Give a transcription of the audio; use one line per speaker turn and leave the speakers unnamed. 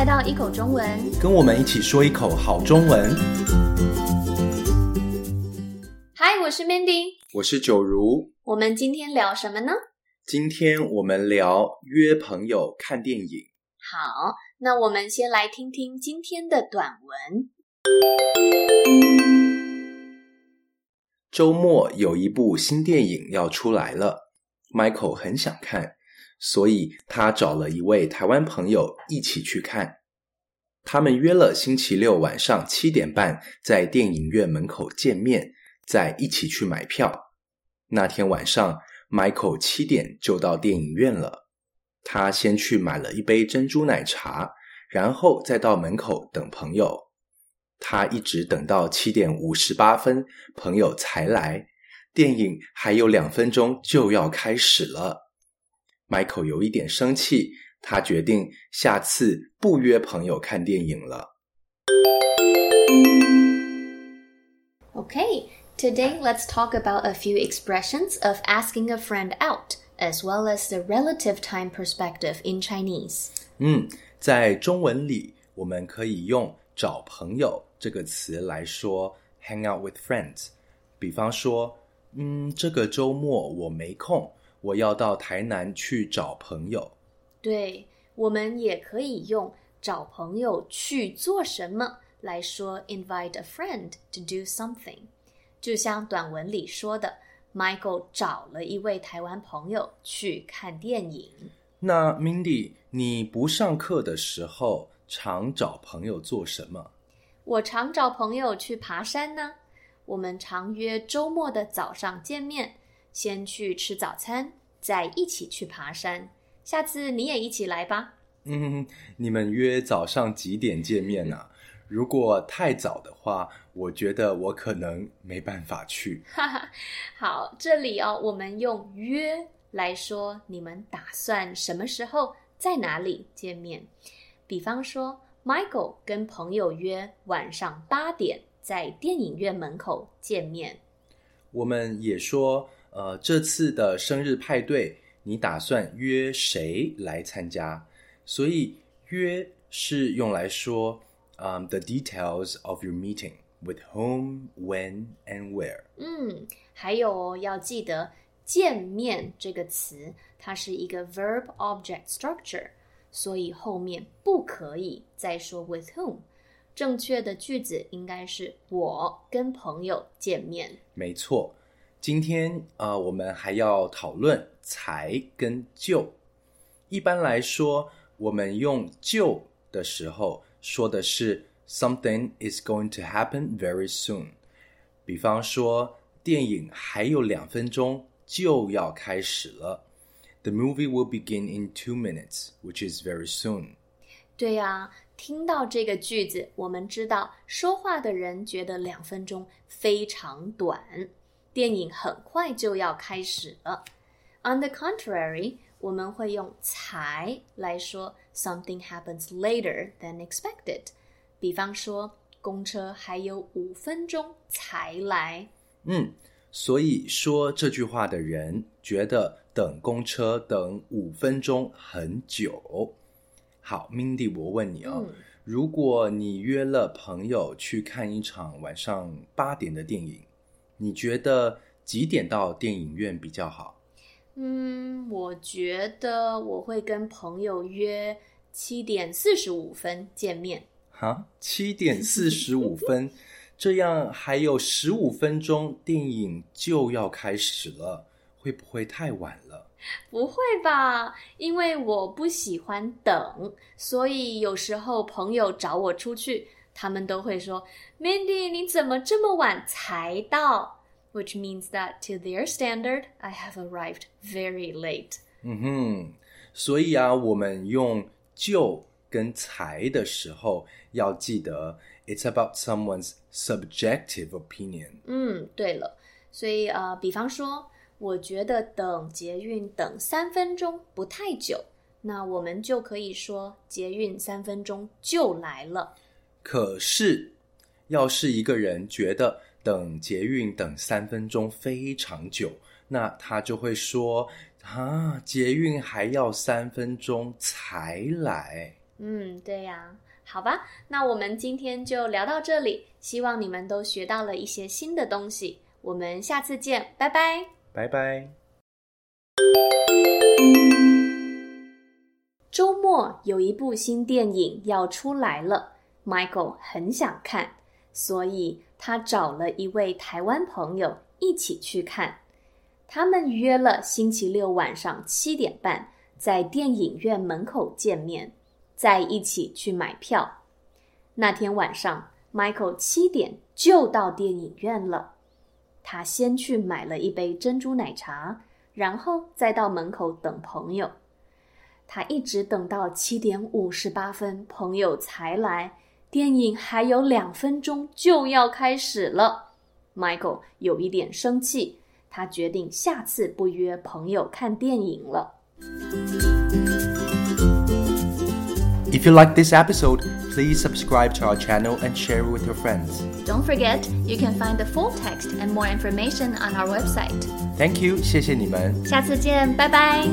来到一口中文，
跟我们一起说一口好中文。
嗨，我是 Mandy，
我是九如。
我们今天聊什么呢？
今天我们聊约朋友看电影。
好，那我们先来听听今天的短文。
周末有一部新电影要出来了，Michael 很想看。所以他找了一位台湾朋友一起去看。他们约了星期六晚上七点半在电影院门口见面，再一起去买票。那天晚上，Michael 七点就到电影院了。他先去买了一杯珍珠奶茶，然后再到门口等朋友。他一直等到七点五十八分，朋友才来。电影还有两分钟就要开始了。Michael 有一点生气，他决定下次不约朋友看电影了。
Okay, today let's talk about a few expressions of asking a friend out, as well as the relative time perspective in Chinese.
嗯，在中文里，我们可以用“找朋友”这个词来说 “hang out with friends”。比方说，嗯，这个周末我没空。 我要到台南去找朋友。
对，我们也可以用找朋友去做什么来说，invite a friend to do something。就像短文里说的，Michael 找了一位台湾朋友去看电影。
那 Mindy，你不上课的时候常找朋友做什么？
我常找朋友去爬山呢。我们常约周末的早上见面。先去吃早餐，再一起去爬山。下次你也一起来吧。
嗯，你们约早上几点见面呢？如果太早的话，我觉得我可能没办法去。
哈哈，好，这里哦，我们用约来说，你们打算什么时候在哪里见面？比方说，Michael 跟朋友约晚上八点在电影院门口见面。
我们也说。呃，这次的生日派对，你打算约谁来参加？所以约是用来说，嗯，the details of your meeting with whom, when, and where。
嗯，还有要记得见面这个词，它是一个 verb object structure，所以后面不可以再说 with whom。正确的句子应该是我跟朋友见面。
没错。今天啊，我们还要讨论才跟就。一般来说，我们用就的时候说的是 something is going to happen very soon。比方说，电影还有两分钟就要开始了。The movie will begin in two minutes, which is very soon。
对呀，听到这个句子，我们知道说话的人觉得两分钟非常短。电影很快就要开始了。On the contrary，我们会用才来说 something happens later than expected。比方说，公车还有五分钟才来。
嗯，所以说这句话的人觉得等公车等五分钟很久。好，Mindy，我问你啊，如果你约了朋友去看一场晚上八点的电影。你觉得几点到电影院比较好？
嗯，我觉得我会跟朋友约七点四十五分见面。
哈，七点四十五分，这样还有十五分钟电影就要开始了，会不会太晚了？
不会吧，因为我不喜欢等，所以有时候朋友找我出去。他们都会说：“Mandy，你怎么这么晚才到 ？”Which means that to their standard, I have arrived very late.
嗯哼，所以啊，我们用就跟才的时候要记得，it's about someone's subjective opinion。
嗯，对了，所以呃，比方说，我觉得等捷运等三分钟不太久，那我们就可以说捷运三分钟就来了。
可是，要是一个人觉得 等捷运等三分钟非常久，那他就会说：“啊，捷运还要三分钟才来。”
嗯，对呀。好吧，那我们今天就聊到这里。希望你们都学到了一些新的东西。我们下次见，拜拜。
拜拜。
周末有一部新电影要出来了，Michael 很想看，所以他找了一位台湾朋友一起去看。他们约了星期六晚上七点半在电影院门口见面，再一起去买票。那天晚上，Michael 七点就到电影院了。他先去买了一杯珍珠奶茶，然后再到门口等朋友。他一直等到七点五十八分，朋友才来。电影还有两分钟就要开始了，Michael 有一点生气，他决定下次不约朋友看电影了。
If you like this episode, please subscribe to our channel and share it with your friends.
Don't forget, you can find the full text and more information on our website.
Thank you，谢谢你们。
下次见，拜拜。